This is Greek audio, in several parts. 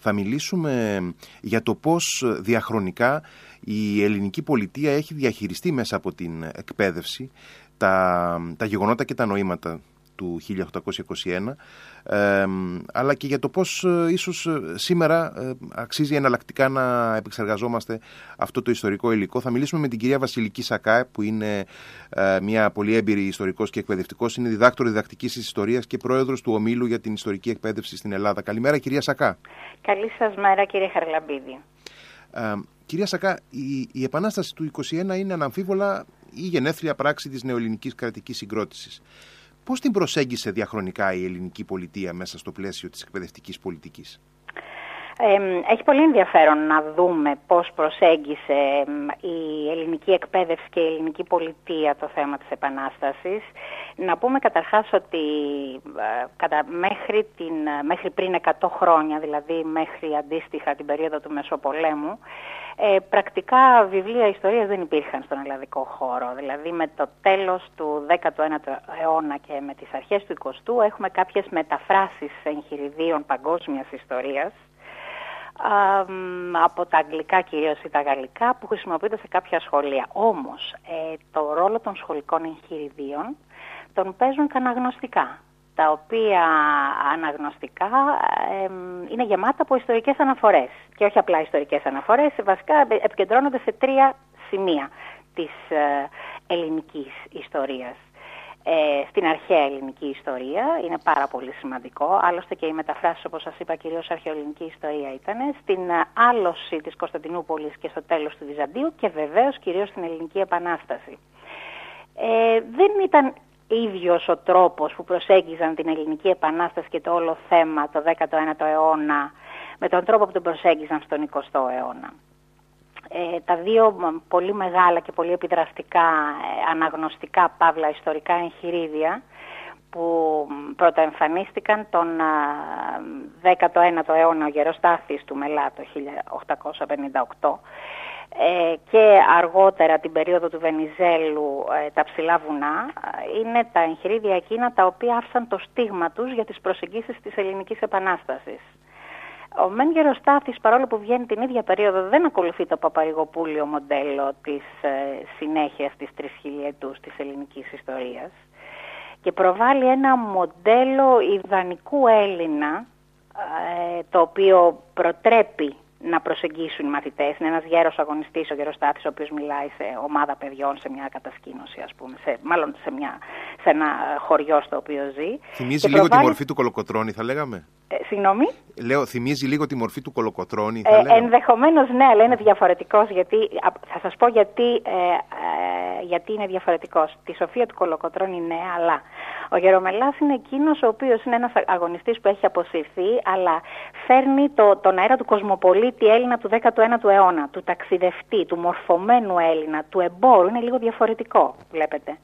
θα μιλήσουμε για το πώς διαχρονικά η ελληνική πολιτεία έχει διαχειριστεί μέσα από την εκπαίδευση τα, τα γεγονότα και τα νοήματα του 1821 αλλά και για το πώς ε, ίσως ε, σήμερα ε, αξίζει εναλλακτικά να επεξεργαζόμαστε αυτό το ιστορικό υλικό. Θα μιλήσουμε με την κυρία Βασιλική Σακά που είναι μια πολύ έμπειρη ιστορικός και εκπαιδευτικός. Είναι διδάκτορ διδακτικής ιστορίας και πρόεδρος του Ομίλου για την ιστορική εκπαίδευση στην Ελλάδα. Καλημέρα κυρία Σακά. Καλή σας μέρα κύριε Χαρλαμπίδη. κυρία Σακά, η, η Επανάσταση του 21 είναι αναμφίβολα η γενέθλια πράξη της νεοελληνικής κρατικής συγκρότησης. Πώς την προσέγγισε διαχρονικά η ελληνική πολιτεία μέσα στο πλαίσιο της εκπαιδευτικής πολιτικής; Έχει πολύ ενδιαφέρον να δούμε πώς προσέγγισε η ελληνική εκπαίδευση και η ελληνική πολιτεία το θέμα της Επανάστασης. Να πούμε καταρχάς ότι ε, κατά, μέχρι, την, μέχρι πριν 100 χρόνια, δηλαδή μέχρι αντίστοιχα την περίοδο του Μεσοπολέμου, ε, πρακτικά βιβλία ιστορίας δεν υπήρχαν στον ελλαδικό χώρο. Δηλαδή με το τέλος του 19ου αιώνα και με τις αρχές του 20ου έχουμε κάποιες μεταφράσεις εγχειριδίων παγκόσμιας ιστορίας από τα αγγλικά κυρίως ή τα γαλλικά που χρησιμοποιούνται σε κάποια σχολεία. Όμως ε, το ρόλο των σχολικών εγχειριδίων τον παίζουν και αναγνωστικά τα οποία αναγνωστικά είναι γεμάτα από ιστορικές αναφορές. Και όχι απλά ιστορικές αναφορές, βασικά επικεντρώνονται σε τρία σημεία της ε, ελληνικής ιστορίας. Ε, στην αρχαία ελληνική ιστορία είναι πάρα πολύ σημαντικό, άλλωστε και οι μεταφράσεις όπως σας είπα κυρίως αρχαιοελληνική ιστορία ήταν, στην ε, άλωση της Κωνσταντινούπολης και στο τέλος του Βυζαντίου και βεβαίως κυρίως στην ελληνική επανάσταση. Ε, δεν ήταν ίδιος ο τρόπος που προσέγγιζαν την ελληνική επανάσταση και το όλο θέμα το 19ο αιώνα με τον τρόπο που τον προσέγγιζαν στον 20ο αιώνα. Ε, τα δύο πολύ μεγάλα και πολύ επιδραστικά ε, αναγνωστικά παύλα ιστορικά εγχειρίδια που πρώτα εμφανίστηκαν τον 19ο αιώνα ο Γεροστάθης του Μελά το 1858 ε, και αργότερα την περίοδο του Βενιζέλου ε, τα ψηλά βουνά είναι τα εγχειρίδια εκείνα τα οποία άφησαν το στίγμα τους για τις προσεγγίσεις της ελληνικής επανάστασης. Ο Μεν Γεροστάθης παρόλο που βγαίνει την ίδια περίοδο δεν ακολουθεί το παπαρηγοπούλιο μοντέλο της ε, συνέχειας της τρισχιλιετούς της ελληνικής ιστορίας και προβάλλει ένα μοντέλο ιδανικού Έλληνα το οποίο προτρέπει να προσεγγίσουν οι μαθητές. Είναι ένας γέρος αγωνιστής, ο Γεροστάθης, ο οποίος μιλάει σε ομάδα παιδιών, σε μια κατασκήνωση, ας πούμε, σε, μάλλον σε, μια, σε ένα χωριό στο οποίο ζει. Θυμίζει λίγο τη μορφή του κολοκοτρώνη, θα λέγαμε; Ε, συγγνώμη; Λέω, θυμίζει λίγο τη μορφή του κολοκοτρώνη, θα ε, Ενδεχομένως ναι, αλλά είναι διαφορετικός, γιατί, θα σας πω γιατί, ε, ε, γιατί είναι διαφορετικός. Τη σοφία του κολοκοτρώνη ναι, αλλά ο Γερομελάς είναι εκείνος ο οποίος είναι ένας αγωνιστής που έχει αποσυρθεί, αλλά φέρνει το, τον αέρα του κοσμοπολίτη Έλληνα του 19ου αιώνα, του ταξιδευτή, του μορφωμένου Έλληνα, του εμπόρου. Είναι λίγο διαφορετικό, βλέπετε.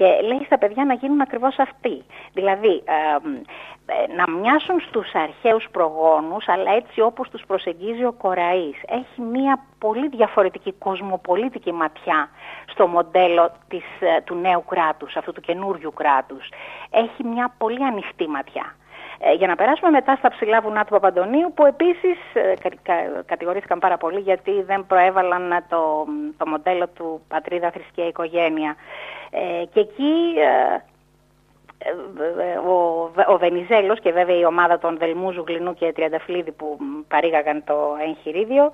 Και λέει στα παιδιά να γίνουν ακριβώς αυτοί. Δηλαδή, ε, να μοιάσουν στους αρχαίους προγόνους, αλλά έτσι όπως τους προσεγγίζει ο Κοραής. Έχει μία πολύ διαφορετική κοσμοπολίτικη ματιά στο μοντέλο της, ε, του νέου κράτους, αυτού του καινούριου κράτους. Έχει μια πολύ ανοιχτή ματιά. Ε, για να περάσουμε μετά στα ψηλά βουνά του Παπαντονίου που επίσης ε, κατηγορήθηκαν πάρα πολύ γιατί δεν προέβαλαν το, το μοντέλο του πατρίδα θρησκεία οικογένεια. Ε, και εκεί ο, ο Βενιζέλος και βέβαια η ομάδα των Δελμούζου, Γλινού και Τριανταφλίδη που παρήγαγαν το εγχειρίδιο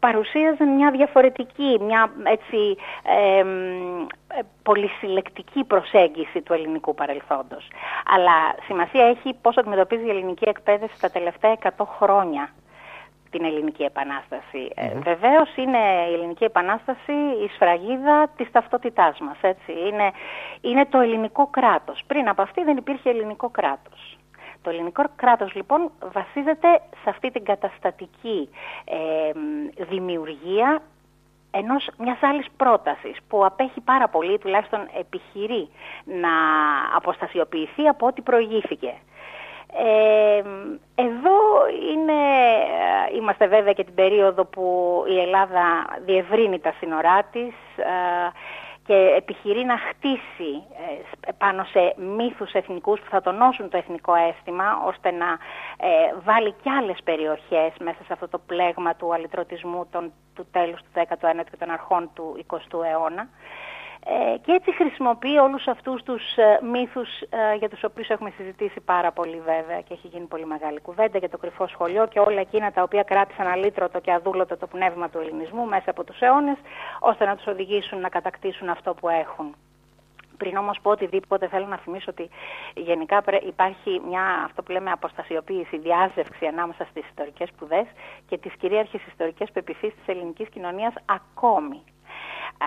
παρουσίαζαν μια διαφορετική, μια έτσι ε, πολυσυλλεκτική προσέγγιση του ελληνικού παρελθόντος. Αλλά σημασία έχει πώς αντιμετωπίζει η ελληνική εκπαίδευση τα τελευταία 100 χρόνια την Ελληνική Επανάσταση. Mm-hmm. βεβαίως είναι η Ελληνική Επανάσταση η σφραγίδα της ταυτότητάς μας. Έτσι. Είναι, είναι το ελληνικό κράτος. Πριν από αυτή δεν υπήρχε ελληνικό κράτος. Το ελληνικό κράτος λοιπόν βασίζεται σε αυτή την καταστατική ε, δημιουργία ενός μιας άλλης πρότασης που απέχει πάρα πολύ, τουλάχιστον επιχειρεί να αποστασιοποιηθεί από ό,τι προηγήθηκε. Ε, εδώ είναι, ε, είμαστε βέβαια και την περίοδο που η Ελλάδα διευρύνει τα σύνορά της ε, και επιχειρεί να χτίσει ε, πάνω σε μύθους εθνικούς που θα τονώσουν το εθνικό αίσθημα ώστε να ε, βάλει και άλλες περιοχές μέσα σε αυτό το πλέγμα του αλυτρωτισμού των, του τέλους του 19ου και των αρχών του 20ου αιώνα. Ε, και έτσι χρησιμοποιεί όλους αυτούς τους ε, μύθους ε, για τους οποίους έχουμε συζητήσει πάρα πολύ βέβαια και έχει γίνει πολύ μεγάλη κουβέντα για το κρυφό σχολείο και όλα εκείνα τα οποία κράτησαν αλήτρωτο και αδούλωτο το πνεύμα του ελληνισμού μέσα από τους αιώνες ώστε να τους οδηγήσουν να κατακτήσουν αυτό που έχουν. Πριν όμως πω οτιδήποτε θέλω να θυμίσω ότι γενικά υπάρχει μια αυτό που λέμε αποστασιοποίηση, διάζευξη ανάμεσα στις ιστορικές σπουδές και τις κυρίαρχες ιστορικές πεπιθήσεις της ελληνικής κοινωνίας ακόμη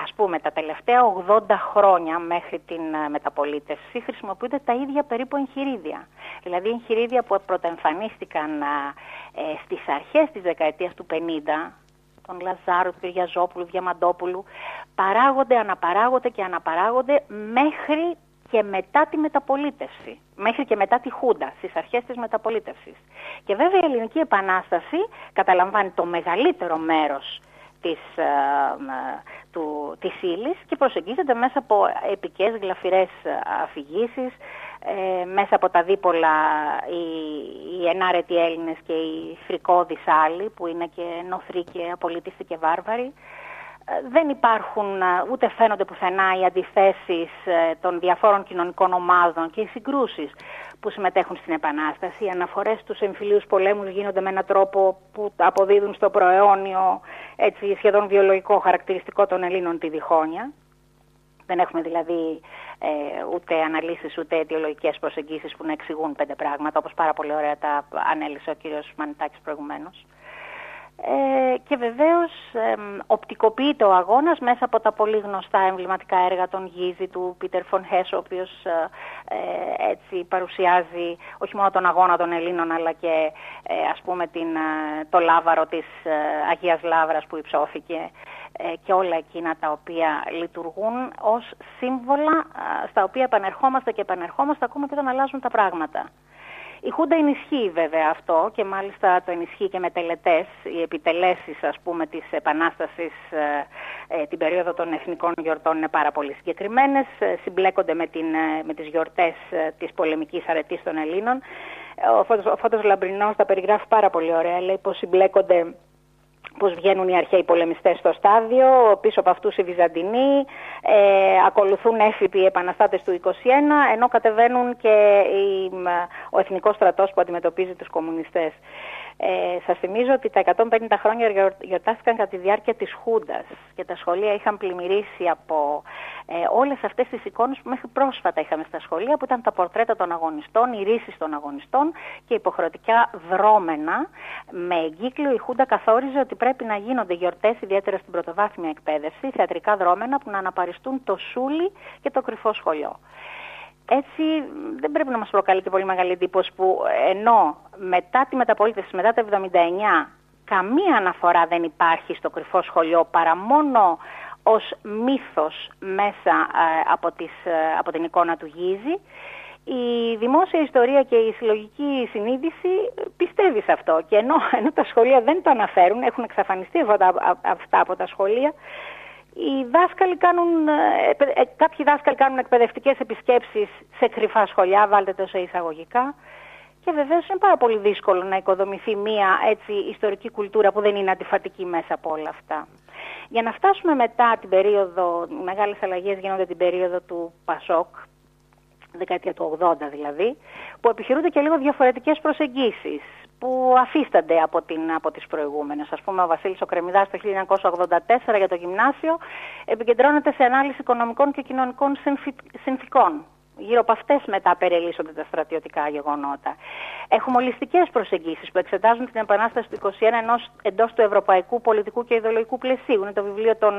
ας πούμε τα τελευταία 80 χρόνια μέχρι την ε, μεταπολίτευση χρησιμοποιούνται τα ίδια περίπου εγχειρίδια. Δηλαδή εγχειρίδια που πρωτοεμφανίστηκαν ε, ε, στις αρχές της δεκαετίας του 50 τον Λαζάρου, του Κυριαζόπουλου, Διαμαντόπουλου, παράγονται, αναπαράγονται και αναπαράγονται μέχρι και μετά τη μεταπολίτευση, μέχρι και μετά τη Χούντα, στις αρχές της μεταπολίτευσης. Και βέβαια η Ελληνική Επανάσταση καταλαμβάνει το μεγαλύτερο μέρος της, ε, του, της ύλης και προσεγγίζεται μέσα από επικές γλαφυρές αφηγήσεις, ε, μέσα από τα δίπολα οι, οι ενάρετοι Έλληνες και οι φρικόδεις άλλοι που είναι και νοθροί και απολύτιστοι και βάρβαροι. Ε, δεν υπάρχουν ούτε φαίνονται πουθενά οι αντιθέσεις των διαφόρων κοινωνικών ομάδων και οι συγκρούσεις που συμμετέχουν στην Επανάσταση. Οι αναφορές στους εμφυλίους πολέμους γίνονται με έναν τρόπο που αποδίδουν στο προαιώνιο έτσι, σχεδόν βιολογικό χαρακτηριστικό των Ελλήνων τη διχόνοια. Δεν έχουμε δηλαδή ε, ούτε αναλύσεις ούτε αιτιολογικές προσεγγίσεις που να εξηγούν πέντε πράγματα, όπως πάρα πολύ ωραία τα ανέλησε ο κύριος Μανιτάκης προηγουμένως. Ε, και βεβαίως ε, οπτικοποιείται ο αγώνας μέσα από τα πολύ γνωστά εμβληματικά έργα των Γίζη του Πίτερ Φον Χέσ ο οποίος ε, ε, έτσι παρουσιάζει όχι μόνο τον αγώνα των Ελλήνων αλλά και ε, ας πούμε την, το λάβαρο της Αγίας Λάβρας που υψώθηκε και όλα εκείνα τα οποία λειτουργούν ως σύμβολα στα οποία επανερχόμαστε και επανερχόμαστε ακόμα και όταν αλλάζουν τα πράγματα. Η Χούντα ενισχύει βέβαια αυτό και μάλιστα το ενισχύει και με τελετές. Οι επιτελέσεις ας πούμε της Επανάστασης ε, ε, την περίοδο των εθνικών γιορτών είναι πάρα πολύ συγκεκριμένες. Ε, συμπλέκονται με, την, ε, με τις γιορτές της πολεμικής αρετής των Ελλήνων. Ο Φώτος, ο Φώτος Λαμπρινός τα περιγράφει πάρα πολύ ωραία. Λέει πως συμπλέκονται πώς βγαίνουν οι αρχαίοι πολεμιστές στο στάδιο, πίσω από αυτούς οι Βυζαντινοί, ε, ακολουθούν έφυποι οι επαναστάτες του 21, ενώ κατεβαίνουν και οι, ο εθνικός στρατός που αντιμετωπίζει τους κομμουνιστές. Ε, σας θυμίζω ότι τα 150 χρόνια γιορτάστηκαν κατά τη διάρκεια της Χούντας και τα σχολεία είχαν πλημμυρίσει από ε, όλες αυτές τις εικόνες που μέχρι πρόσφατα είχαμε στα σχολεία που ήταν τα πορτρέτα των αγωνιστών, οι ρίσεις των αγωνιστών και υποχρεωτικά δρόμενα με εγκύκλιο η Χούντα καθόριζε ότι πρέπει να γίνονται γιορτές ιδιαίτερα στην πρωτοβάθμια εκπαίδευση, θεατρικά δρόμενα που να αναπαριστούν το σούλι και το κρυφό σχολείο. Έτσι δεν πρέπει να μας προκαλεί και πολύ μεγάλη εντύπωση που ενώ μετά τη μεταπολίτευση, μετά το 79, καμία αναφορά δεν υπάρχει στο κρυφό σχολείο παρά μόνο ως μύθος μέσα ε, από, τις, ε, από την εικόνα του Γίζη, η δημόσια ιστορία και η συλλογική συνείδηση πιστεύει σε αυτό και ενώ, ενώ τα σχολεία δεν το αναφέρουν, έχουν εξαφανιστεί αυτά, αυτά από τα σχολεία, οι δάσκαλοι κάνουν, ε, ε, κάποιοι δάσκαλοι κάνουν εκπαιδευτικές επισκέψεις σε κρυφά σχολιά, βάλτε το σε εισαγωγικά. Και βεβαίως είναι πάρα πολύ δύσκολο να οικοδομηθεί μια έτσι ιστορική κουλτούρα που δεν είναι αντιφατική μέσα από όλα αυτά. Για να φτάσουμε μετά την περίοδο, οι μεγάλες αλλαγές γίνονται την περίοδο του Πασόκ, δεκαετία του 80 δηλαδή, που επιχειρούνται και λίγο διαφορετικές προσεγγίσεις που αφίστανται από, την, από τις προηγούμενες. Ας πούμε ο Βασίλης ο Κρεμιδάς το 1984 για το γυμνάσιο επικεντρώνεται σε ανάλυση οικονομικών και κοινωνικών συνθήκων. Γύρω από αυτές μετά περιλύσσονται τα στρατιωτικά γεγονότα. Έχουμε ολιστικές προσεγγίσεις που εξετάζουν την επανάσταση του 21 εντός του ευρωπαϊκού πολιτικού και ιδεολογικού πλαισίου. Είναι το βιβλίο των,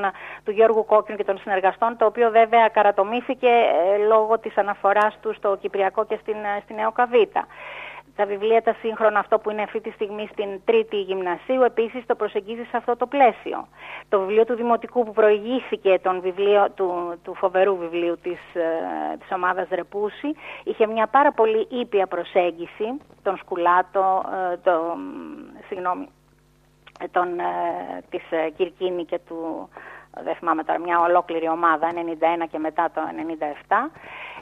του Γιώργου Κόκκιν και των συνεργαστών, το οποίο βέβαια καρατομήθηκε ε, λόγω της αναφοράς του στο Κυπριακό και στην, ε, στην Νεοκαβίτα τα βιβλία τα σύγχρονα, αυτό που είναι αυτή τη στιγμή στην τρίτη γυμνασίου, επίσης το προσεγγίζεις σε αυτό το πλαίσιο. Το βιβλίο του Δημοτικού που προηγήθηκε τον βιβλίο, του, του φοβερού βιβλίου της, ε, της ομάδας Ρεπούση, είχε μια πάρα πολύ ήπια προσέγγιση, τον Σκουλάτο, ε, το, συγγνώμη, τον, ε, της ε, Κυρκίνη και του δεν θυμάμαι τώρα, μια ολόκληρη ομάδα, 91 και μετά το 97.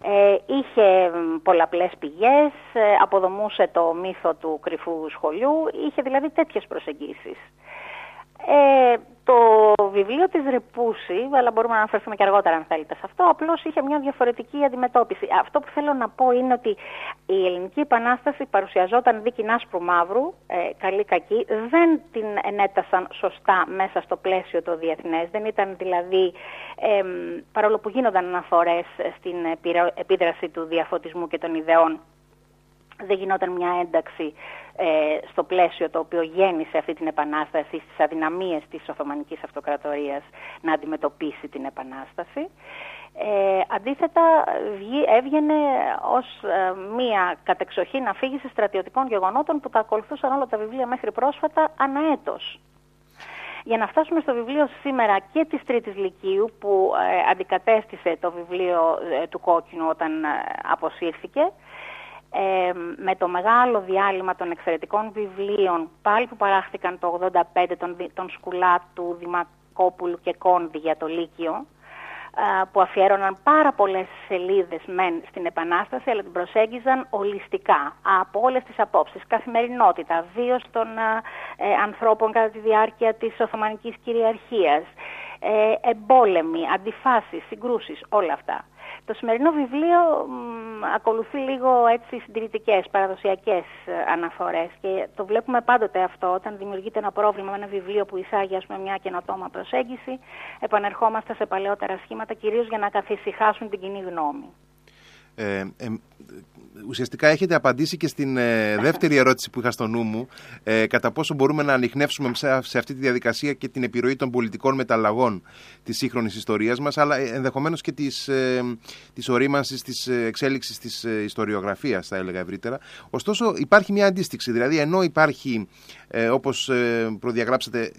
Ε, είχε πολλαπλές πηγές, ε, αποδομούσε το μύθο του κρυφού σχολείου, είχε δηλαδή τέτοιες προσεγγίσεις. Ε, το βιβλίο της Ρεπούση, αλλά μπορούμε να αναφερθούμε και αργότερα αν θέλετε σε αυτό, απλώς είχε μια διαφορετική αντιμετώπιση. Αυτό που θέλω να πω είναι ότι η Ελληνική Επανάσταση παρουσιαζόταν δίκη άσπρου μαύρου, ε, καλή κακή, δεν την ενέτασαν σωστά μέσα στο πλαίσιο το διεθνές, δεν ήταν δηλαδή, ε, παρόλο που γίνονταν αναφορές στην επίδραση του διαφωτισμού και των ιδεών, δεν γινόταν μια ένταξη ε, στο πλαίσιο το οποίο γέννησε αυτή την επανάσταση στις αδυναμίες της Οθωμανικής Αυτοκρατορίας να αντιμετωπίσει την επανάσταση. Ε, αντίθετα έβγαινε ως ε, μία κατεξοχήν αφήγηση στρατιωτικών γεγονότων που τα ακολουθούσαν όλα τα βιβλία μέχρι πρόσφατα αναέτος. Για να φτάσουμε στο βιβλίο σήμερα και της Τρίτης Λυκείου που ε, αντικατέστησε το βιβλίο ε, του Κόκκινου όταν αποσύρθηκε, ε, με το μεγάλο διάλειμμα των εξαιρετικών βιβλίων πάλι που παράχθηκαν το 85 των, των Σκουλάτου, Δημακόπουλου και Κόνδη για το Λύκειο ε, που αφιέρωναν πάρα πολλές σελίδες μεν στην Επανάσταση αλλά την προσέγγιζαν ολιστικά από όλες τις απόψεις, καθημερινότητα, βίος των ε, ε, ανθρώπων κατά τη διάρκεια της Οθωμανικής κυριαρχίας, ε, εμπόλεμοι, αντιφάσεις, συγκρούσεις, όλα αυτά. Το σημερινό βιβλίο ακολουθεί λίγο έτσι συντηρητικές, παραδοσιακές ε, αναφορές και το βλέπουμε πάντοτε αυτό όταν δημιουργείται ένα πρόβλημα με ένα βιβλίο που εισάγει ας πούμε, μια καινοτόμα προσέγγιση επανερχόμαστε σε παλαιότερα σχήματα κυρίως για να καθησυχάσουν την κοινή γνώμη. Ε, ε, ουσιαστικά έχετε απαντήσει και στην ε, δεύτερη ερώτηση που είχα στο νου μου ε, κατά πόσο μπορούμε να ανοιχνεύσουμε σε αυτή τη διαδικασία και την επιρροή των πολιτικών μεταλλαγών της σύγχρονης ιστορίας μας αλλά ενδεχομένως και της, ε, της ορίμανσης, της εξέλιξης της ιστοριογραφίας θα έλεγα ευρύτερα. Ωστόσο υπάρχει μια αντίστοιξη, δηλαδή ενώ υπάρχει ε, όπως προδιαγράψατε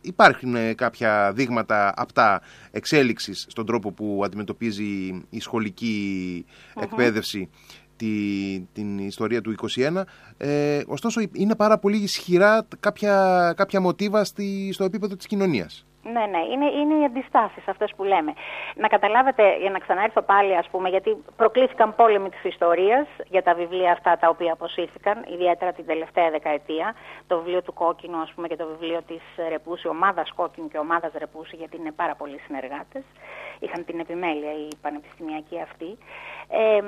υπάρχουν κάποια δείγματα απτά εξέλιξης στον τρόπο που αντιμετωπίζει η σχολική εκπαίδευση τη, την ιστορία του 21. Ε, ωστόσο είναι πάρα πολύ ισχυρά κάποια, κάποια μοτίβα στη, στο επίπεδο της κοινωνίας. Ναι, ναι, είναι, είναι οι αντιστάσεις αυτές που λέμε. Να καταλάβετε, για να ξαναέρθω πάλι, ας πούμε, γιατί προκλήθηκαν πόλεμοι της ιστορίας για τα βιβλία αυτά τα οποία αποσύρθηκαν, ιδιαίτερα την τελευταία δεκαετία. Το βιβλίο του Κόκκινου, ας πούμε, και το βιβλίο της Ρεπούση, ομάδας Κόκκινου και ομάδας Ρεπούση, γιατί είναι πάρα πολλοί συνεργάτες. Είχαν την επιμέλεια οι πανεπιστημιακοί αυτοί. Ε,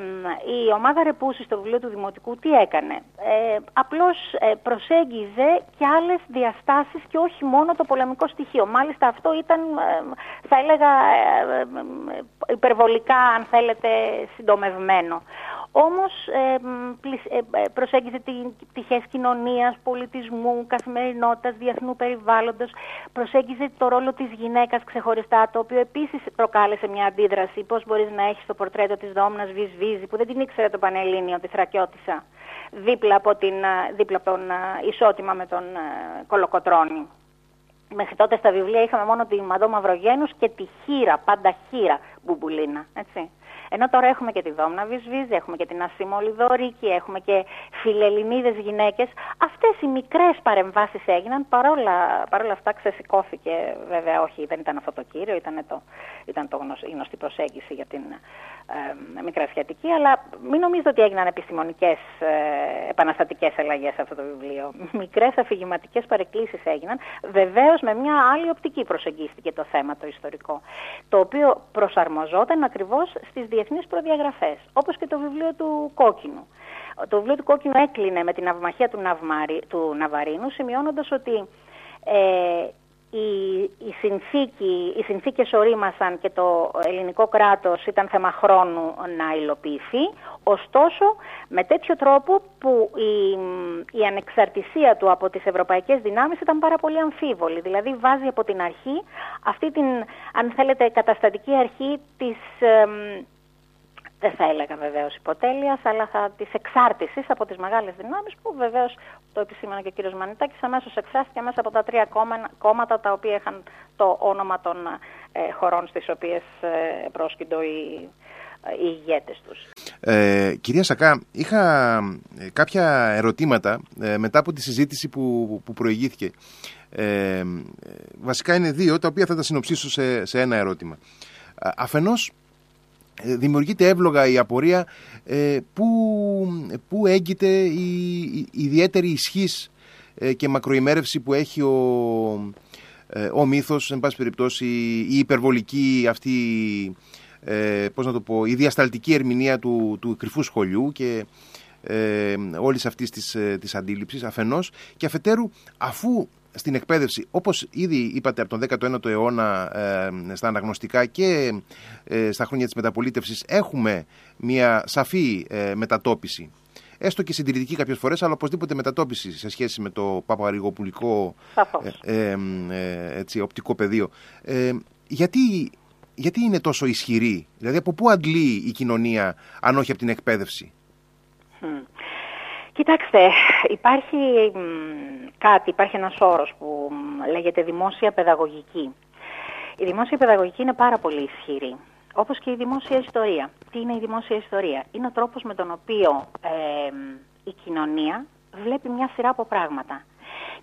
η ομάδα Ρεπούση στο βιβλίο του Δημοτικού τι έκανε; Ε, Απλώς ε, προσέγγιζε και άλλες διαστάσεις και όχι μόνο το πολεμικό στοιχείο. Μάλιστα αυτό ήταν, ε, θα έλεγα, ε, ε, υπερβολικά, αν θέλετε, συντομευμένο. Όμως προσέγγιζε πτυχές κοινωνίας, πολιτισμού, καθημερινότητας, διεθνού περιβάλλοντος, προσέγγιζε το ρόλο της γυναίκας ξεχωριστά, το οποίο επίσης προκάλεσε μια αντίδραση. Πώς μπορείς να έχεις το πορτρέτο της Δόμνας Βυσβίζη, που δεν την ήξερε το Πανελλήνιο, τη Θρακιώτισσα, δίπλα από, την, δίπλα από τον ισότιμα με τον Κολοκοτρώνη. Μέχρι τότε στα βιβλία είχαμε μόνο τη Μαντώ Μαυρογένους και τη χείρα, πάντα χείρα μπουμπουλίνα, έτσι. Ενώ τώρα έχουμε και τη Δόμνα Βυσβίζη, έχουμε και την Ασίμολη Δωρίκη, έχουμε και φιλελληνίδες γυναίκες. Αυτές οι μικρές παρεμβάσεις έγιναν, παρόλα, παρόλα αυτά ξεσηκώθηκε, βέβαια όχι, δεν ήταν αυτό το κύριο, ήταν, το, ήταν το γνωστή, η γνωστή προσέγγιση για την ε, μικρασιατική, αλλά μην νομίζετε ότι έγιναν επιστημονικές ε, επαναστατικές αλλαγές σε αυτό το βιβλίο. Μικρές αφηγηματικές παρεκκλήσεις έγιναν, βεβαίως με μια άλλη οπτική προσεγγίστηκε το θέμα το ιστορικό, το οποίο προσαρμοζόταν ακριβώς στις διεθνείς προδιαγραφές, όπως και το βιβλίο του Κόκκινου. Το βιβλίο του Κόκκινου έκλεινε με την αυμαχία του, Ναυμάρι, του Ναβαρίνου, σημειώνοντας ότι ε, η, η συνθήκη, οι συνθήκες ορίμασαν και το ελληνικό κράτος ήταν θέμα χρόνου να υλοποιηθεί, ωστόσο με τέτοιο τρόπο που η, η ανεξαρτησία του από τις ευρωπαϊκές δυνάμεις ήταν πάρα πολύ αμφίβολη. Δηλαδή βάζει από την αρχή αυτή την, αν θέλετε, καταστατική αρχή της δεν θα έλεγα βεβαίως υποτέλεια, αλλά θα της εξάρτησης από τις μεγάλες δυνάμεις που βεβαίως το επισήμανε και ο κύριος Μανιτάκης αμέσως εξάστηκε μέσα από τα τρία κόμματα τα οποία είχαν το όνομα των ε, χωρών στις οποίες ε, πρόσκυντο οι, οι ηγέτες τους. Ε, κυρία Σακά, είχα ε, κάποια ερωτήματα ε, μετά από τη συζήτηση που, που προηγήθηκε. Ε, βασικά είναι δύο, τα οποία θα τα συνοψίσω σε, σε ένα ερώτημα. Αφενός, δημιουργείται εύλογα η απορία που, που έγκυται η, η ιδιαίτερη ισχύς και μακροημέρευση που έχει ο, ο μύθος, εν πάση περιπτώσει, η υπερβολική αυτή ε, πώς να το πω, η διασταλτική ερμηνεία του, του κρυφού σχολιού και ε, όλης αυτής της, ε, της αντίληψης αφενός. Και αφετέρου αφού στην εκπαίδευση, όπως ήδη είπατε από τον 19ο αιώνα ε, στα αναγνωστικά και ε, στα χρόνια της μεταπολίτευσης έχουμε μια σαφή μετατόπιση έστω και συντηρητική κάποιες φορές, αλλά οπωσδήποτε μετατόπιση σε σχέση με το παπαρηγοπουλικό ε, έτσι, οπτικό πεδίο. γιατί γιατί είναι τόσο ισχυρή, δηλαδή από πού αντλεί η κοινωνία αν όχι από την εκπαίδευση; Κοιτάξτε, υπάρχει κάτι, υπάρχει ένας όρος που λέγεται δημόσια παιδαγωγική. Η δημόσια παιδαγωγική είναι πάρα πολύ ισχυρή, όπως και η δημόσια ιστορία. Τι είναι η δημόσια ιστορία; Είναι ο τρόπος με τον οποίο η κοινωνία βλέπει μια σειρά από πράγματα.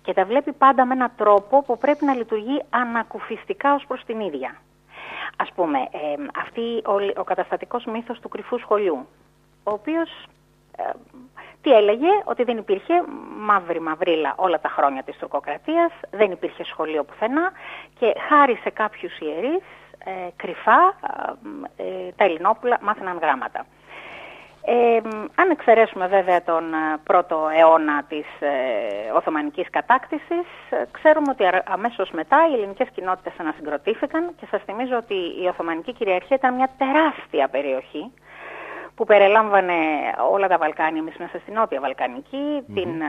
Και τα βλέπει πάντα με έναν τρόπο που πρέπει να λειτουργεί ανακουφιστικά ως προς την ίδια. Ας πούμε, ε, αυτή ο, ο καταστατικός μύθος του κρυφού σχολείου, ο οποίος ε, τι έλεγε, ότι δεν υπήρχε μαύρη μαυρίλα όλα τα χρόνια της τουρκοκρατίας, δεν υπήρχε σχολείο πουθενά και χάρη σε κάποιους ιερείς ε, κρυφά ε, τα Ελληνόπουλα μάθαιναν γράμματα. Ε, αν εξαιρέσουμε βέβαια τον ε, πρώτο αιώνα της ε, Οθωμανικής κατάκτησης, ε, ξέρουμε ότι αμέσως μετά οι ελληνικές κοινότητες ανασυγκροτήθηκαν και σας θυμίζω ότι η Οθωμανική κυριαρχία ήταν μια τεράστια περιοχή που περιλάμβανε όλα τα Βαλκάνια, εμείς μέσα στην Νότια την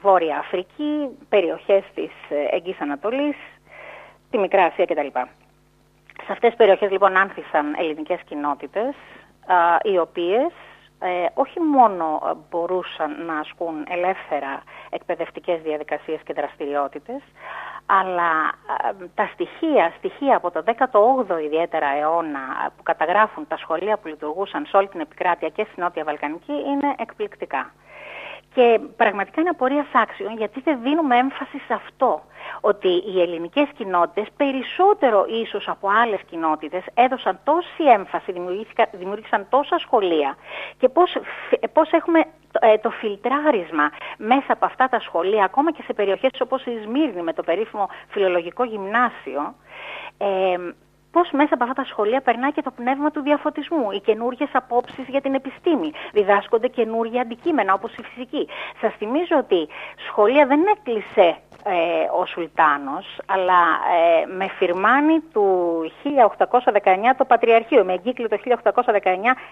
Βόρεια Αφρική, περιοχές της Εγγύης Ανατολής, τη Μικρά Ασία κτλ. Σε αυτές τις περιοχές λοιπόν άνθησαν ελληνικές κοινότητες, οι οποίες ε, όχι μόνο ε, μπορούσαν να ασκούν ελεύθερα εκπαιδευτικές διαδικασίες και δραστηριότητες, αλλά ε, τα στοιχεία, στοιχεία από το 18ο ιδιαίτερα αιώνα που καταγράφουν τα σχολεία που λειτουργούσαν σε όλη την επικράτεια και στη Νότια Βαλκανική είναι εκπληκτικά. Και πραγματικά είναι απορίας άξιο γιατί δεν δίνουμε έμφαση σε αυτό. Ότι οι ελληνικές κοινότητες περισσότερο ίσως από άλλες κοινότητες έδωσαν τόση έμφαση, δημιούργησαν τόσα σχολεία και πώς, πώς έχουμε ε, το φιλτράρισμα μέσα από αυτά τα σχολεία ακόμα και σε περιοχές όπως η Σμύρνη με το περίφημο φιλολογικό γυμνάσιο ε, πώς μέσα από αυτά τα σχολεία περνάει και το πνεύμα του διαφωτισμού, οι καινούργιες απόψεις για την επιστήμη, διδάσκονται καινούργια αντικείμενα όπως η φυσική. Σας θυμίζω ότι σχολεία δεν έκλεισε ε, ο Σουλτάνος, αλλά ε, με φυρμάνι του 1819 το Πατριαρχείο, με εγκύκλιο το 1819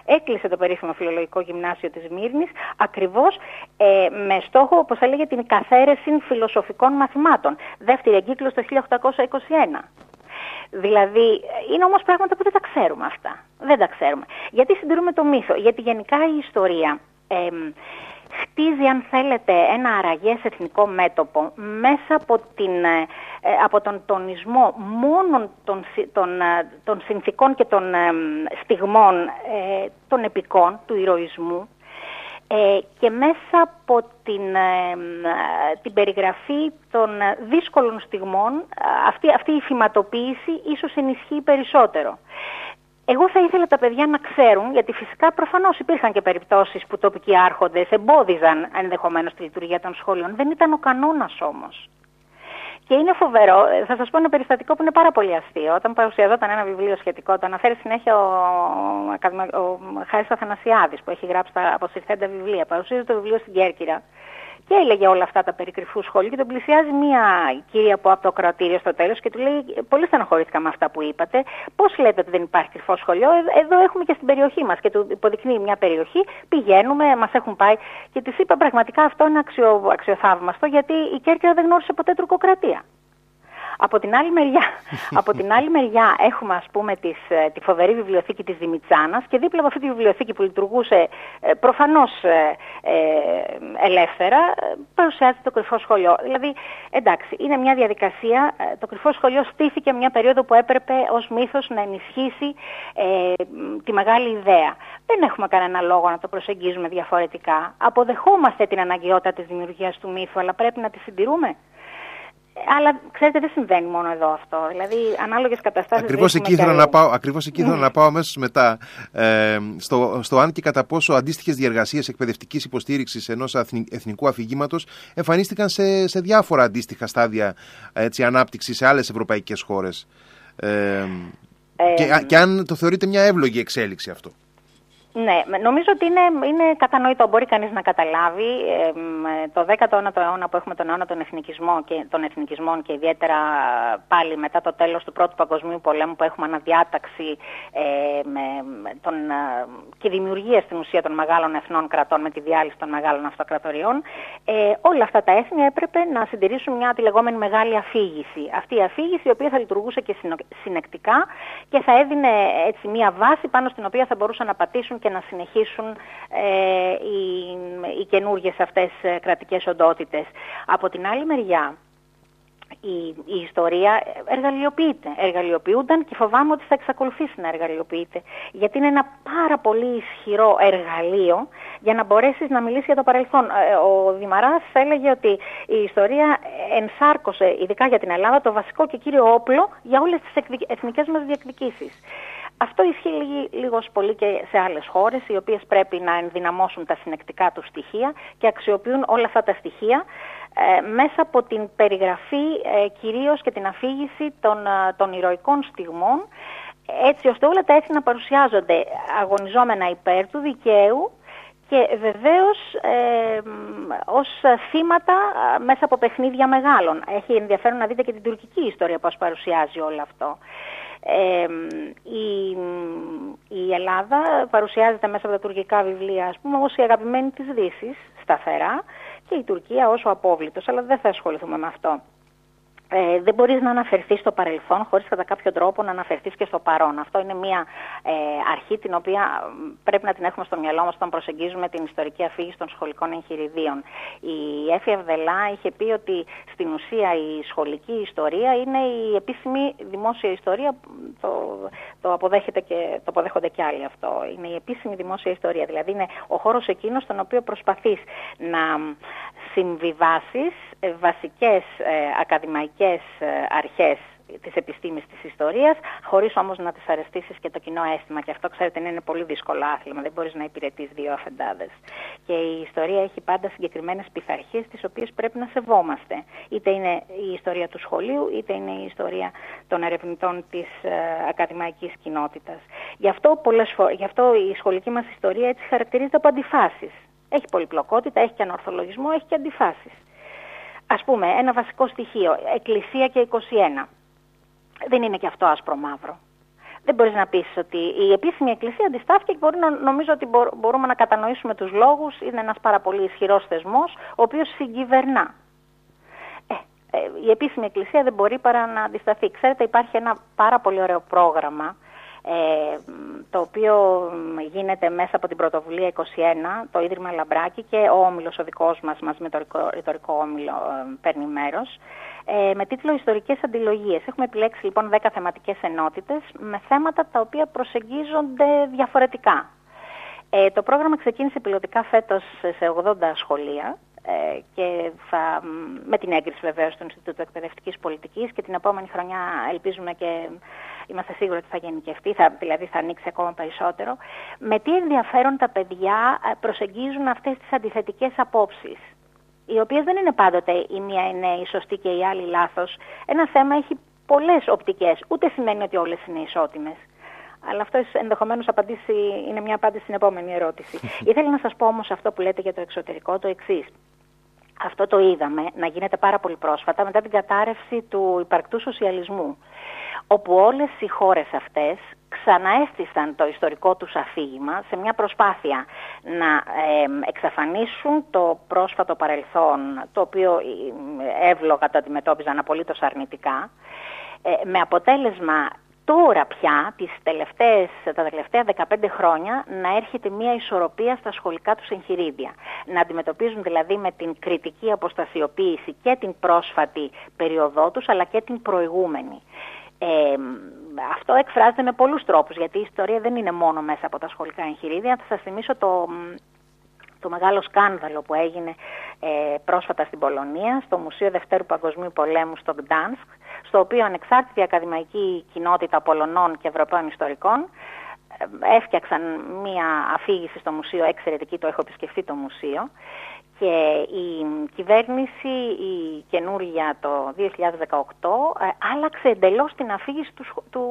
έκλεισε το περίφημο φιλολογικό γυμνάσιο της Μύρνης, ακριβώς ε, με στόχο, όπως έλεγε, την καθαίρεση φιλοσοφικών μαθημάτων. Δεύτερη εγκύκλιο το 1821. Δηλαδή, είναι όμως πράγματα που δεν τα ξέρουμε αυτά. Δεν τα ξέρουμε. Γιατί συντηρούμε το μύθο. Γιατί γενικά η ιστορία ε, χτίζει, αν θέλετε, ένα αραγές εθνικό μέτωπο μέσα από, την, ε, από τον τονισμό μόνον των, των, ε, των συνθήκων και των στιγμών των επικών, του ηρωισμού, ε, και μέσα από την, ε, την περιγραφή των δύσκολων στιγμών αυτή, αυτή η φηματοποίηση ίσως ενισχύει περισσότερο. Εγώ θα ήθελα τα παιδιά να ξέρουν, γιατί φυσικά προφανώς υπήρχαν και περιπτώσεις που τοπικοί άρχοντες εμπόδιζαν ενδεχομένως τη λειτουργία των σχολείων. Δεν ήταν ο κανόνας όμως. Και είναι φοβερό, ε, θα σας πω ένα περιστατικό που είναι πάρα πολύ αστείο. Όταν παρουσιαζόταν ένα βιβλίο σχετικό, το αναφέρει συνέχεια ο, ο, ο Χάρης Αθανασιάδης που έχει γράψει τα αποσυρθέντα βιβλία. Παρουσίαζε το βιβλίο στην Κέρκυρα και έλεγε όλα αυτά τα περί κρυφού σχολείου και τον πλησιάζει μία κυρία από το κρατήριο στο τέλος και του λέει πολύ στεναχωρήθηκα με αυτά που είπατε, πώς λέτε ότι δεν υπάρχει κρυφό σχολείο, ε, εδώ έχουμε και στην περιοχή μας και του υποδεικνύει μια περιοχή, πηγαίνουμε, μας έχουν πάει και της είπα πραγματικά αυτό είναι αξιο, αξιοθαύμαστο γιατί η Κέρκυρα δεν γνώρισε ποτέ τουρκοκρατία. Από την άλλη μεριά, από την άλλη μεριά έχουμε ας πούμε τις, ε, τη φοβερή βιβλιοθήκη της Δημητσάνας και δίπλα από αυτή τη βιβλιοθήκη που λειτουργούσε ε, προφανώς ε, ελεύθερα παρουσιάζεται το κρυφό σχολείο. Δηλαδή, εντάξει, είναι μια διαδικασία, το κρυφό σχολείο στήθηκε μια περίοδο που έπρεπε ως μύθος να ενισχύσει τη μεγάλη ιδέα. Δεν έχουμε κανένα λόγο να το προσεγγίζουμε διαφορετικά. Αποδεχόμαστε την αναγκαιότητα της δημιουργίας του μύθου, αλλά πρέπει να τη συντηρούμε. Αλλά ξέρετε, δεν συμβαίνει μόνο εδώ αυτό. Δηλαδή, ανάλογες καταστάσεις. Ακριβώς εκεί ήθελα να πάω, ακριβώς εκεί ήθελα να πάω αμέσως μετά. Ε, στο, στο αν και κατά πόσο αντίστοιχες διεργασίες εκπαιδευτικής υποστήριξης ενός εθνικού αφηγήματος εμφανίστηκαν σε, σε διάφορα αντίστοιχα στάδια ανάπτυξης σε άλλες ευρωπαϊκές χώρες. Ε, ε, και, και αν το θεωρείτε μια εύλογη εξέλιξη αυτό. Ναι, νομίζω ότι είναι, είναι κατανοητό. Μπορεί κανείς να καταλάβει ε, το 19ο αιώνα που έχουμε τον αιώνα των, εθνικισμών και, των εθνικισμών και ιδιαίτερα πάλι μετά το τέλος του Πρώτου Παγκοσμίου Πολέμου που έχουμε αναδιάταξη ε, με, τον, ε, και δημιουργία στην ουσία των μεγάλων εθνών κρατών με τη διάλυση των μεγάλων αυτοκρατοριών. Ε, όλα αυτά τα έθνη έπρεπε να συντηρήσουν μια τη λεγόμενη μεγάλη αφήγηση. Αυτή η αφήγηση η οποία θα λειτουργούσε και συνεκτικά και θα έδινε έτσι μια βάση πάνω στην οποία θα μπορούσαν να πατήσουν και να συνεχίσουν ε, οι, οι καινούργιες αυτές ε, κρατικές οντότητες. Από την άλλη μεριά, η, η ιστορία εργαλειοποιείται. Εργαλειοποιούνταν και φοβάμαι ότι θα εξακολουθήσει να εργαλειοποιείται. Γιατί είναι ένα πάρα πολύ ισχυρό εργαλείο για να μπορέσεις να μιλήσεις για το παρελθόν. Ε, ο Δημαράς έλεγε ότι η ιστορία ενσάρκωσε, ειδικά για την Ελλάδα, το βασικό και κύριο όπλο για όλες τις εθνικές μας διεκδικήσεις. Αυτό ισχύει λίγος πολύ και σε άλλες χώρες, οι οποίες πρέπει να ενδυναμώσουν τα συνεκτικά τους στοιχεία και αξιοποιούν όλα αυτά τα στοιχεία ε, μέσα από την περιγραφή ε, κυρίως και την αφήγηση των, ε, των ηρωικών στιγμών, έτσι ώστε όλα τα έθνη να παρουσιάζονται αγωνιζόμενα υπέρ του δικαίου και βεβαίως ε, ως θύματα μέσα από παιχνίδια μεγάλων. Έχει ενδιαφέρον να δείτε και την τουρκική ιστορία πώς παρουσιάζει όλο αυτό η, η Ελλάδα παρουσιάζεται μέσα από τα τουρκικά βιβλία, ας πούμε, ως η αγαπημένη της Δύσης, σταθερά, και η Τουρκία ως ο απόβλητος, αλλά δεν θα ασχοληθούμε με αυτό ε, δεν μπορείς να αναφερθείς στο παρελθόν χωρίς κατά κάποιο τρόπο να αναφερθείς και στο παρόν. Αυτό είναι μια ε, αρχή την οποία πρέπει να την έχουμε στο μυαλό μας όταν προσεγγίζουμε την ιστορική αφήγηση των σχολικών εγχειριδίων. Η Έφη Αυδελά είχε πει ότι στην ουσία η σχολική ιστορία είναι η επίσημη δημόσια ιστορία, το, το, αποδέχεται και, το αποδέχονται και άλλοι αυτό. Είναι η επίσημη δημόσια ιστορία, δηλαδή είναι ο χώρος εκείνος στον οποίο προσπαθείς να συμβιβάσεις ε, βασικές ε, ακαδημαϊκές ε, αρχές της επιστήμης της ιστορίας, χωρίς όμως να τις αρεστήσεις και το κοινό αίσθημα. Και αυτό, ξέρετε, είναι πολύ δύσκολο άθλημα. Δεν μπορείς να υπηρετείς δύο αφεντάδες. Και η ιστορία έχει πάντα συγκεκριμένες πειθαρχίες, τις οποίες πρέπει να σεβόμαστε. Είτε είναι η ιστορία του σχολείου, είτε είναι η ιστορία των ερευνητών της ε, ακαδημαϊκής κοινότητας. Γι αυτό, πολλές γι' αυτό η σχολική μας ιστορία έτσι χαρακτηρίζεται από αντιφάσεις. Έχει πολυπλοκότητα, έχει και ανορθολογισμό, έχει και αντιφάσεις. Ας πούμε, ένα βασικό στοιχείο, Εκκλησία και 21. Δεν είναι και αυτό άσπρο μαύρο. Δεν μπορείς να πεις ότι η επίσημη εκκλησία αντιστάθηκε και μπορεί να, νομίζω ότι μπορούμε να κατανοήσουμε τους λόγους. Είναι ένας πάρα πολύ ισχυρός θεσμός, ο οποίος συγκυβερνά. Ε, ε, η επίσημη εκκλησία δεν μπορεί παρά να αντισταθεί. Ξέρετε υπάρχει ένα πάρα πολύ ωραίο πρόγραμμα ε, το οποίο γίνεται μέσα από την πρωτοβουλία 21, το Ίδρυμα Λαμπράκη και ο όμιλος ο δικός μας, μας με το ρητορικό όμιλο ε, παίρνει μέρος, ε, με τίτλο «Ιστορικές αντιλογίες». Έχουμε επιλέξει λοιπόν 10 θεματικές ενότητες με θέματα τα οποία προσεγγίζονται διαφορετικά. Ε, το πρόγραμμα ξεκίνησε πιλωτικά φέτος σε 80 σχολεία ε, και θα, με την έγκριση βεβαίως του Ινστιτούτου Εκπαιδευτικής Πολιτικής και την επόμενη χρονιά ελπίζουμε και είμαστε σίγουροι ότι θα γενικευτεί, θα, δηλαδή θα ανοίξει ακόμα περισσότερο. Με τι ενδιαφέρον τα παιδιά ε, προσεγγίζουν αυτές τις αντιθετικές απόψεις οι οποίες δεν είναι πάντοτε η μία είναι η σωστή και η άλλη λάθος. Ένα θέμα έχει πολλές οπτικές, ούτε σημαίνει ότι όλες είναι ισότιμες. Αλλά αυτός ενδεχομένως είναι μια απάντηση στην επόμενη ερώτηση. Ήθελα να σας πω όμως αυτό που λέτε για το εξωτερικό το εξής. Αυτό το είδαμε να γίνεται πάρα πολύ πρόσφατα μετά την κατάρρευση του υπαρκτού σοσιαλισμού όπου όλες οι χώρες αυτές ξαναέστησαν το ιστορικό τους αφήγημα σε μια προσπάθεια να εξαφανίσουν το πρόσφατο παρελθόν, το οποίο ε, εύλογα το αντιμετώπιζαν απολύτως αρνητικά, ε, με αποτέλεσμα τώρα πια, τις τελευταίες, τα τελευταία 15 χρόνια, να έρχεται μια ισορροπία στα σχολικά τους εγχειρίδια. Να αντιμετωπίζουν δηλαδή με την κριτική αποστασιοποίηση και την πρόσφατη περίοδό τους, αλλά και την προηγούμενη. Ε, αυτό εκφράζεται με πολλούς τρόπους, γιατί η ιστορία δεν είναι μόνο μέσα από τα σχολικά εγχειρίδια. Θα σας θυμίσω το, το μεγάλο σκάνδαλο που έγινε ε, πρόσφατα στην Πολωνία, στο Μουσείο Δευτέρου Παγκοσμίου Πολέμου στο Γκτάνσκ, στο οποίο ανεξάρτητη ακαδημαϊκή κοινότητα Πολωνών και Ευρωπαίων ιστορικών ε, έφτιαξαν μία αφήγηση στο μουσείο εξαιρετική, το έχω επισκεφτεί το μουσείο και η κυβέρνηση, η καινούργια το 2018, ε, άλλαξε εντελώς την αφήγηση του, του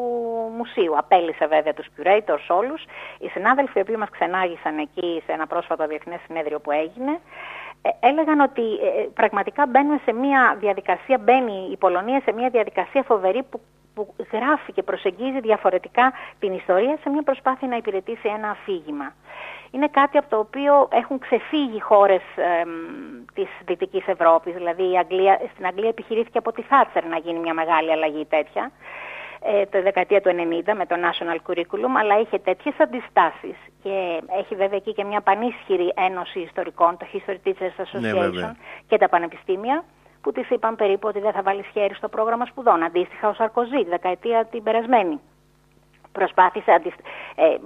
μουσείου. Απέλησε βέβαια τους curators όλους. Οι συνάδελφοι οι οποίοι μας ξενάγησαν εκεί σε ένα πρόσφατο διεθνές συνέδριο που έγινε, ε, έλεγαν ότι ε, πραγματικά μπαίνουμε σε μια διαδικασία, μπαίνει η Πολωνία σε μια διαδικασία φοβερή που που γράφει και προσεγγίζει διαφορετικά την ιστορία σε μια προσπάθεια να υπηρετήσει ένα αφήγημα είναι κάτι από το οποίο έχουν ξεφύγει χώρες ε, της Δυτικής Ευρώπης. Δηλαδή η Αγγλία, στην Αγγλία επιχειρήθηκε από τη Θάτσερ να γίνει μια μεγάλη αλλαγή τέτοια ε, το δεκαετία του 90 με το National Curriculum, αλλά είχε τέτοιες αντιστάσεις και έχει βέβαια εκεί και μια πανίσχυρη ένωση ιστορικών, το History Teachers ναι, Association και τα πανεπιστήμια, που της είπαν περίπου ότι δεν θα βάλει χέρι στο πρόγραμμα σπουδών, αντίστοιχα ο Σαρκοζή, τη δεκαετία την περασμένη προσπάθησε, ε, ε,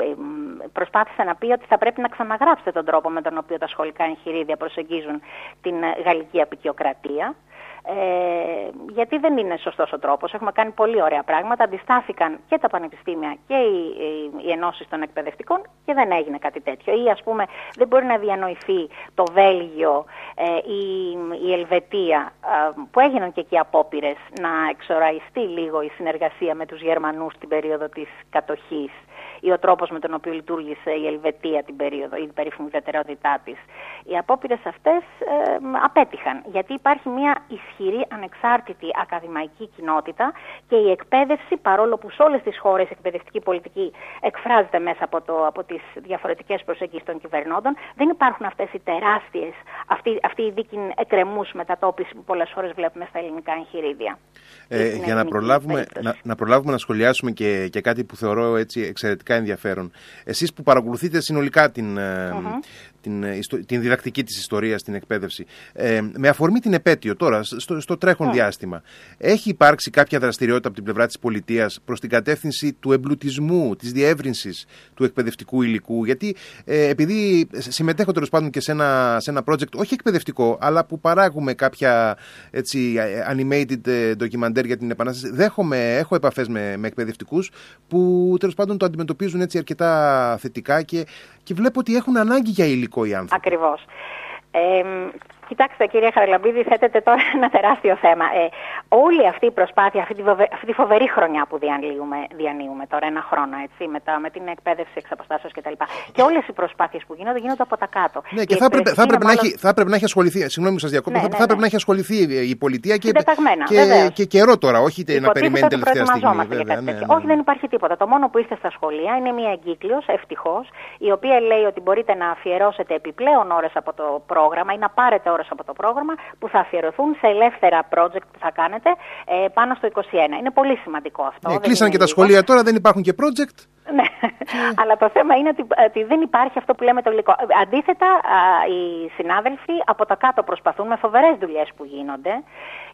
προσπάθησε να πει ότι θα πρέπει να ξαναγράψετε τον τρόπο με τον οποίο τα σχολικά εγχειρίδια προσεγγίζουν την ε, γαλλική απεικιοκρατία ε, γιατί δεν είναι σωστός ο τρόπος. Έχουμε κάνει πολύ ωραία πράγματα. Αντιστάθηκαν και τα πανεπιστήμια και οι, οι, οι ενώσεις των εκπαιδευτικών και δεν έγινε κάτι τέτοιο. Ή ας πούμε δεν μπορεί να διανοηθεί το Βέλγιο ε, ή η Ελβετία ε, που έγιναν και εκεί απόπειρες να εξοραϊστεί λίγο η συνεργασία με τους Γερμανούς την περίοδο της κατοχής ή ο τρόπος με τον οποίο λειτουργήσε η Ελβετία την περίοδο ή την περίφημη ιδιαιτερότητά της. Οι απόπειρες αυτές ε, απέτυχαν γιατί υπάρχει μια ισχυρή ανεξάρτητη ακαδημαϊκή κοινότητα και η εκπαίδευση παρόλο που σε όλες τις χώρες η εκπαιδευτική πολιτική εκφράζεται μέσα από, το, από τις διαφορετικές προσεγγίσεις των κυβερνώντων δεν υπάρχουν αυτές οι τεράστιες, αυτοί, αυτοί οι δίκοι εκκρεμούς μετατόπισης που πολλές φορές βλέπουμε στα ελληνικά εγχειρίδια. Ε, για να προλάβουμε, να, να προλάβουμε να σχολιάσουμε και, και κάτι που θεωρώ έτσι εξαιρετικά ενδιαφέρον. Εσείς που παρακολουθείτε συνολικά την, ε, την, ε, την διδακτική της ιστορίας στην εκπαίδευση. Ε, με αφορμή την επέτειο τώρα, στο, στο τρέχον διάστημα, έχει υπάρξει κάποια δραστηριότητα από την πλευρά της πολιτείας προς την κατεύθυνση του εμπλουτισμού, της διεύρυνσης του εκπαιδευτικού υλικού, γιατί ε, επειδή συμμετέχω τέλος πάντων και σε ένα, σε ένα project, όχι εκπαιδευτικό, αλλά που παράγουμε κάποια έτσι, animated ντοκιμαντέρ για την Επανάσταση, δέχομαι, έχω επαφές με, με εκπαιδευτικούς που τέλος πάντων το αντιμετωπίζουν έτσι αρκετά θετικά και, και βλέπω ότι έχουν ανάγκη για υλικό οι άνθρωποι. Ακριβώς. Ε, Κοιτάξτε κύριε Χαραλαμπίδη, θέτετε τώρα ένα τεράστιο θέμα. Ε, όλη αυτή η προσπάθεια, αυτή τη, αυτή τη φοβερή χρονιά που διανύουμε, διανύουμε τώρα, ένα χρόνο έτσι, μετά, με την εκπαίδευση εξ αποστάσεως κτλ. Και, και όλες οι προσπάθειες που γίνονται γίνονται από τα κάτω. Ναι, και, θα, έπρεπε, θα, πρέπει μάλλον... να έχει, θα έπρεπε να έχει ασχοληθεί, συγγνώμη που σας διακόπτω, ναι, θα, ναι, θα έπρεπε ναι. να έχει ασχοληθεί η πολιτεία και, και, και, καιρό τώρα, όχι να περιμένει τελευταία στιγμή. Βέβαια, ναι, ναι, όχι, δεν υπάρχει τίποτα. Το μόνο που ήρθε στα σχολεία είναι μια εγκύκλιο, ευτυχώς, η οποία λέει ότι μπορείτε να αφιερώσετε επιπλέον ώρες από το πρόγραμμα ή να πάρετε ώρες από το πρόγραμμα που θα αφιερωθούν σε ελεύθερα project που θα κάνετε ε, πάνω στο 21. Είναι πολύ σημαντικό αυτό. Ναι, κλείσαν και τα σχολεία τώρα, δεν υπάρχουν και project. Ναι, αλλά το θέμα είναι ότι, δεν υπάρχει αυτό που λέμε το υλικό. Αντίθετα, οι συνάδελφοι από τα κάτω προσπαθούν με φοβερές δουλειές που γίνονται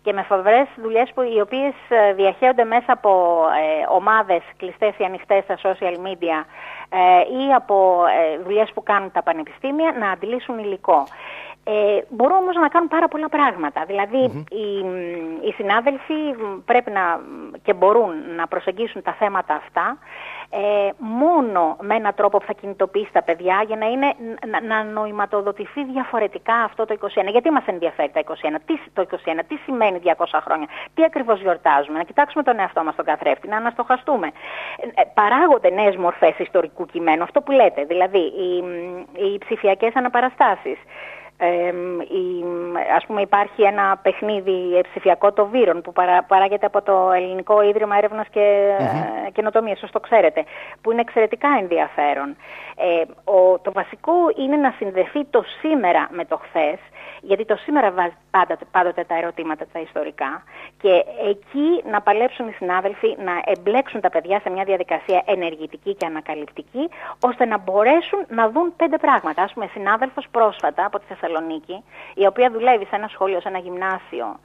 και με φοβερές δουλειές που, οι οποίες ε, διαχέονται μέσα από ε, ομάδες κλειστές ή ανοιχτές στα social media ε, ή από ε, δουλειές που κάνουν τα πανεπιστήμια να αντιλήσουν υλικό. Ε, μπορούν όμως να κάνουν πάρα πολλά πράγματα. Δηλαδή οι, οι συνάδελφοι πρέπει να και μπορούν να προσεγγίσουν τα θέματα αυτά ε, μόνο με έναν τρόπο που θα κινητοποιήσει τα παιδιά για να, είναι, να, να νοηματοδοτηθεί διαφορετικά αυτό το 21. Γιατί μας ενδιαφέρει τα 21, τι, το 21, τι σημαίνει 200 χρόνια, τι ακριβώς γιορτάζουμε, να κοιτάξουμε τον εαυτό μας τον καθρέφτη, να αναστοχαστούμε. Ε, παράγονται νέες μορφές ιστορικού κειμένου, αυτό που λέτε, δηλαδή οι, οι ψηφιακές αναπαραστάσεις η, ας πούμε υπάρχει ένα παιχνίδι ψηφιακό το Βύρον που παρά, παράγεται από το Ελληνικό Ίδρυμα Έρευνας και mm-hmm. Καινοτομίας, το ξέρετε, που είναι εξαιρετικά ενδιαφέρον. Ε, ο, το βασικό είναι να συνδεθεί το σήμερα με το χθες γιατί το σήμερα βάζει πάντοτε, πάντοτε τα ερωτήματα τα ιστορικά και εκεί να παλέψουν οι συνάδελφοι να εμπλέξουν τα παιδιά σε μια διαδικασία ενεργητική και ανακαλυπτική ώστε να μπορέσουν να δουν πέντε πράγματα. Ας πούμε, συνάδελφος πρόσφατα από τη Θεσσαλονίκη, η οποία δουλεύει σε ένα σχολείο, σε ένα γυμνάσιο,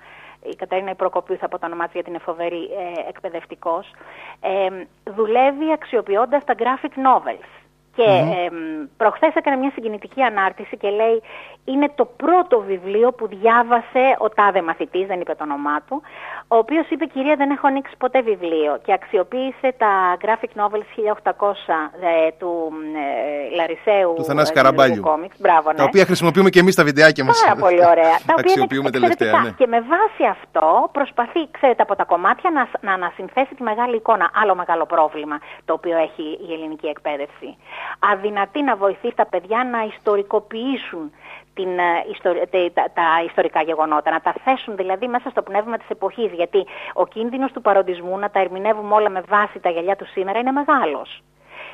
η Καταρίνα Προκοπίου θα πω το όνομά της γιατί είναι φοβερή ε, εκπαιδευτικός, ε, δουλεύει αξιοποιώντας τα graphic novels. Και mm προχθές έκανε μια συγκινητική ανάρτηση και λέει είναι το πρώτο βιβλίο που διάβασε ο τάδε μαθητής, δεν είπε το όνομά του, ο οποίος είπε κυρία δεν έχω ανοίξει ποτέ βιβλίο και αξιοποίησε τα graphic novels 1800 ε, του ε, Λαρισαίου του Θανάση ε, Καραμπάλιου, Μπράβο, ναι. τα οποία χρησιμοποιούμε και εμείς τα βιντεάκια μας. Πάρα πολύ ωραία. τα αξιοποιούμε τελευταία. Ναι. Και με βάση αυτό προσπαθεί, ξέρετε, από τα κομμάτια να, να ανασυνθέσει τη μεγάλη εικόνα. Άλλο μεγάλο πρόβλημα το οποίο έχει η ελληνική εκπαίδευση αδυνατή να βοηθήσει τα παιδιά να ιστορικοποιήσουν την, ε, τα, τα, ιστορικά γεγονότα, να τα θέσουν δηλαδή μέσα στο πνεύμα της εποχής, γιατί ο κίνδυνος του παροντισμού να τα ερμηνεύουμε όλα με βάση τα γυαλιά του σήμερα είναι μεγάλος.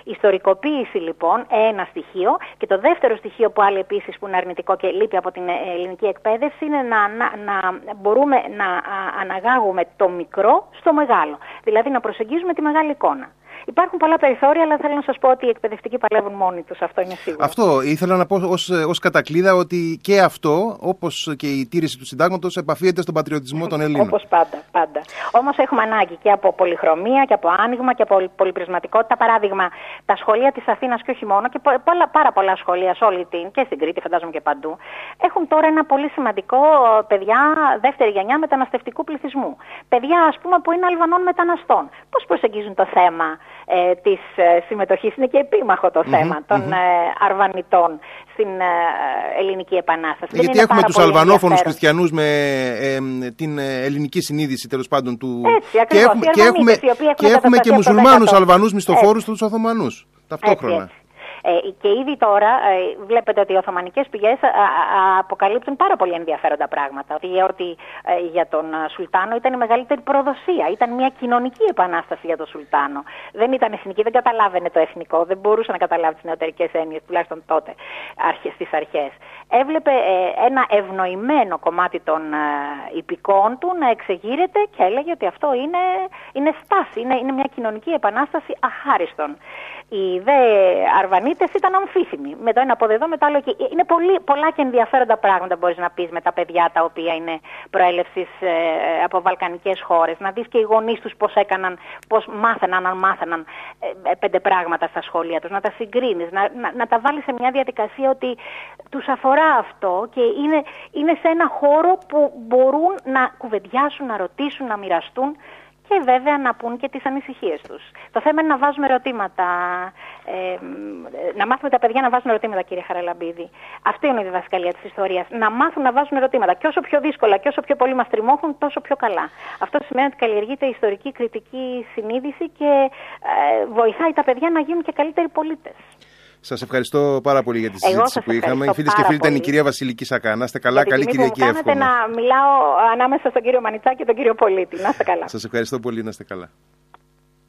Ιστορικοποίηση λοιπόν, ένα στοιχείο. Και το δεύτερο στοιχείο που άλλη επίσης που είναι αρνητικό και λείπει από την ε, ελληνική εκπαίδευση είναι να, να, να μπορούμε να αναγάγουμε το μικρό στο μεγάλο. Δηλαδή να προσεγγίζουμε τη μεγάλη εικόνα. Υπάρχουν πολλά περιθώρια, αλλά θέλω να σας πω ότι οι εκπαιδευτικοί παλεύουν μόνοι τους. Αυτό είναι σίγουρο. Αυτό ήθελα να πω ως κατακλείδα ότι και αυτό, όπως και η τήρηση του συντάγματος, επαφίεται στον πατριωτισμό των Ελλήνων. Όπως πάντα. πάντα. Όμως έχουμε ανάγκη και από πολυχρωμία και από άνοιγμα και από πολυπρισματικότητα. Παράδειγμα, τα σχολεία της Αθήνας και όχι μόνο, και πολλά, πάρα πολλά σχολεία σε όλη την και στην Κρήτη, φαντάζομαι και παντού, έχουν τώρα ένα πολύ σημαντικό παιδιά δεύτερη γενιά μεταναστευτικού πληθυσμού. Παιδιά, ας πούμε, που είναι Αλβανών μεταναστών. Πώς προσεγγίζουν το θέμα; Ε, της ε, συμμετοχής. Είναι και επίμαχο το θέμα των ε, Αρβανιτών στην ε, Ελληνική Επανάσταση. Γιατί έχουμε τους Αλβανόφωνους χριστιανούς με την ελληνική συνείδηση τέλος πάντων του... Έτσι, ακριβώς. Και έχουμε, και έχουμε, και έχουμε και μουσουλμάνους Αλβανούς μισθοφόρους τους Οθωμανούς. Ταυτόχρονα. Έτσι, ε, και ήδη τώρα ε, βλέπετε ότι οι Οθωμανικές πηγές αποκαλύπτουν πάρα πολύ ενδιαφέροντα πράγματα. Ότι η εορτή ε, για τον Σουλτάνο ήταν η μεγαλύτερη προδοσία. Ήταν μια κοινωνική επανάσταση για τον Σουλτάνο. Δεν ήταν εθνική, δεν καταλάβαινε το εθνικό, δεν μπορούσε να καταλάβει τις νεωτερικές έννοιες, τουλάχιστον τότε στις αρχές. Έβλεπε ένα ευνοημένο κομμάτι των υπηκών του να εξεγείρεται και έλεγε ότι αυτό είναι, είναι στάση, είναι, είναι μια κοινωνική επανάσταση αχάριστον. Οι δε Αρβανίτες ήταν αμφίθυμοι. Με το ένα από εδώ, με το άλλο εκεί. Είναι πολύ, πολλά και ενδιαφέροντα πράγματα μπορείς να πεις με τα παιδιά τα οποία είναι προέλευσης ε, από βαλκανικές χώρες. Να δεις και οι γονείς τους πώς έκαναν, πώς μάθαιναν, αν μάθαιναν ε, πέντε πράγματα στα σχολεία τους. Να τα συγκρίνεις, να, να, να, τα βάλεις σε μια διαδικασία ότι τους αφορά αυτό και είναι, είναι σε ένα χώρο που μπορούν να κουβεντιάσουν, να ρωτήσουν, να μοιραστούν και βέβαια να πούν και τις ανησυχίες τους. Το θέμα είναι να βάζουμε ερωτήματα, ε, να μάθουμε τα παιδιά να βάζουν ερωτήματα κύριε Χαραλαμπίδη. Αυτή είναι η διδασκαλία της ιστορίας. Να μάθουν να βάζουν ερωτήματα. Και όσο πιο δύσκολα και όσο πιο πολύ μας τριμώχουν, τόσο πιο καλά. Αυτό σημαίνει ότι καλλιεργείται ιστορική κριτική συνείδηση και ε, βοηθάει τα παιδιά να γίνουν και καλύτεροι πολίτες. Σας ευχαριστώ πάρα πολύ για τη συζήτηση που είχαμε. Οι φίλες και φίλοι ήταν η κυρία Βασιλική Σακά. Να είστε καλά, καλή Κυριακή εύχομαι. να μιλάω ανάμεσα στον κύριο Μανιτσά και τον κύριο Πολίτη. Να είστε καλά. Σας ευχαριστώ πολύ, να είστε καλά.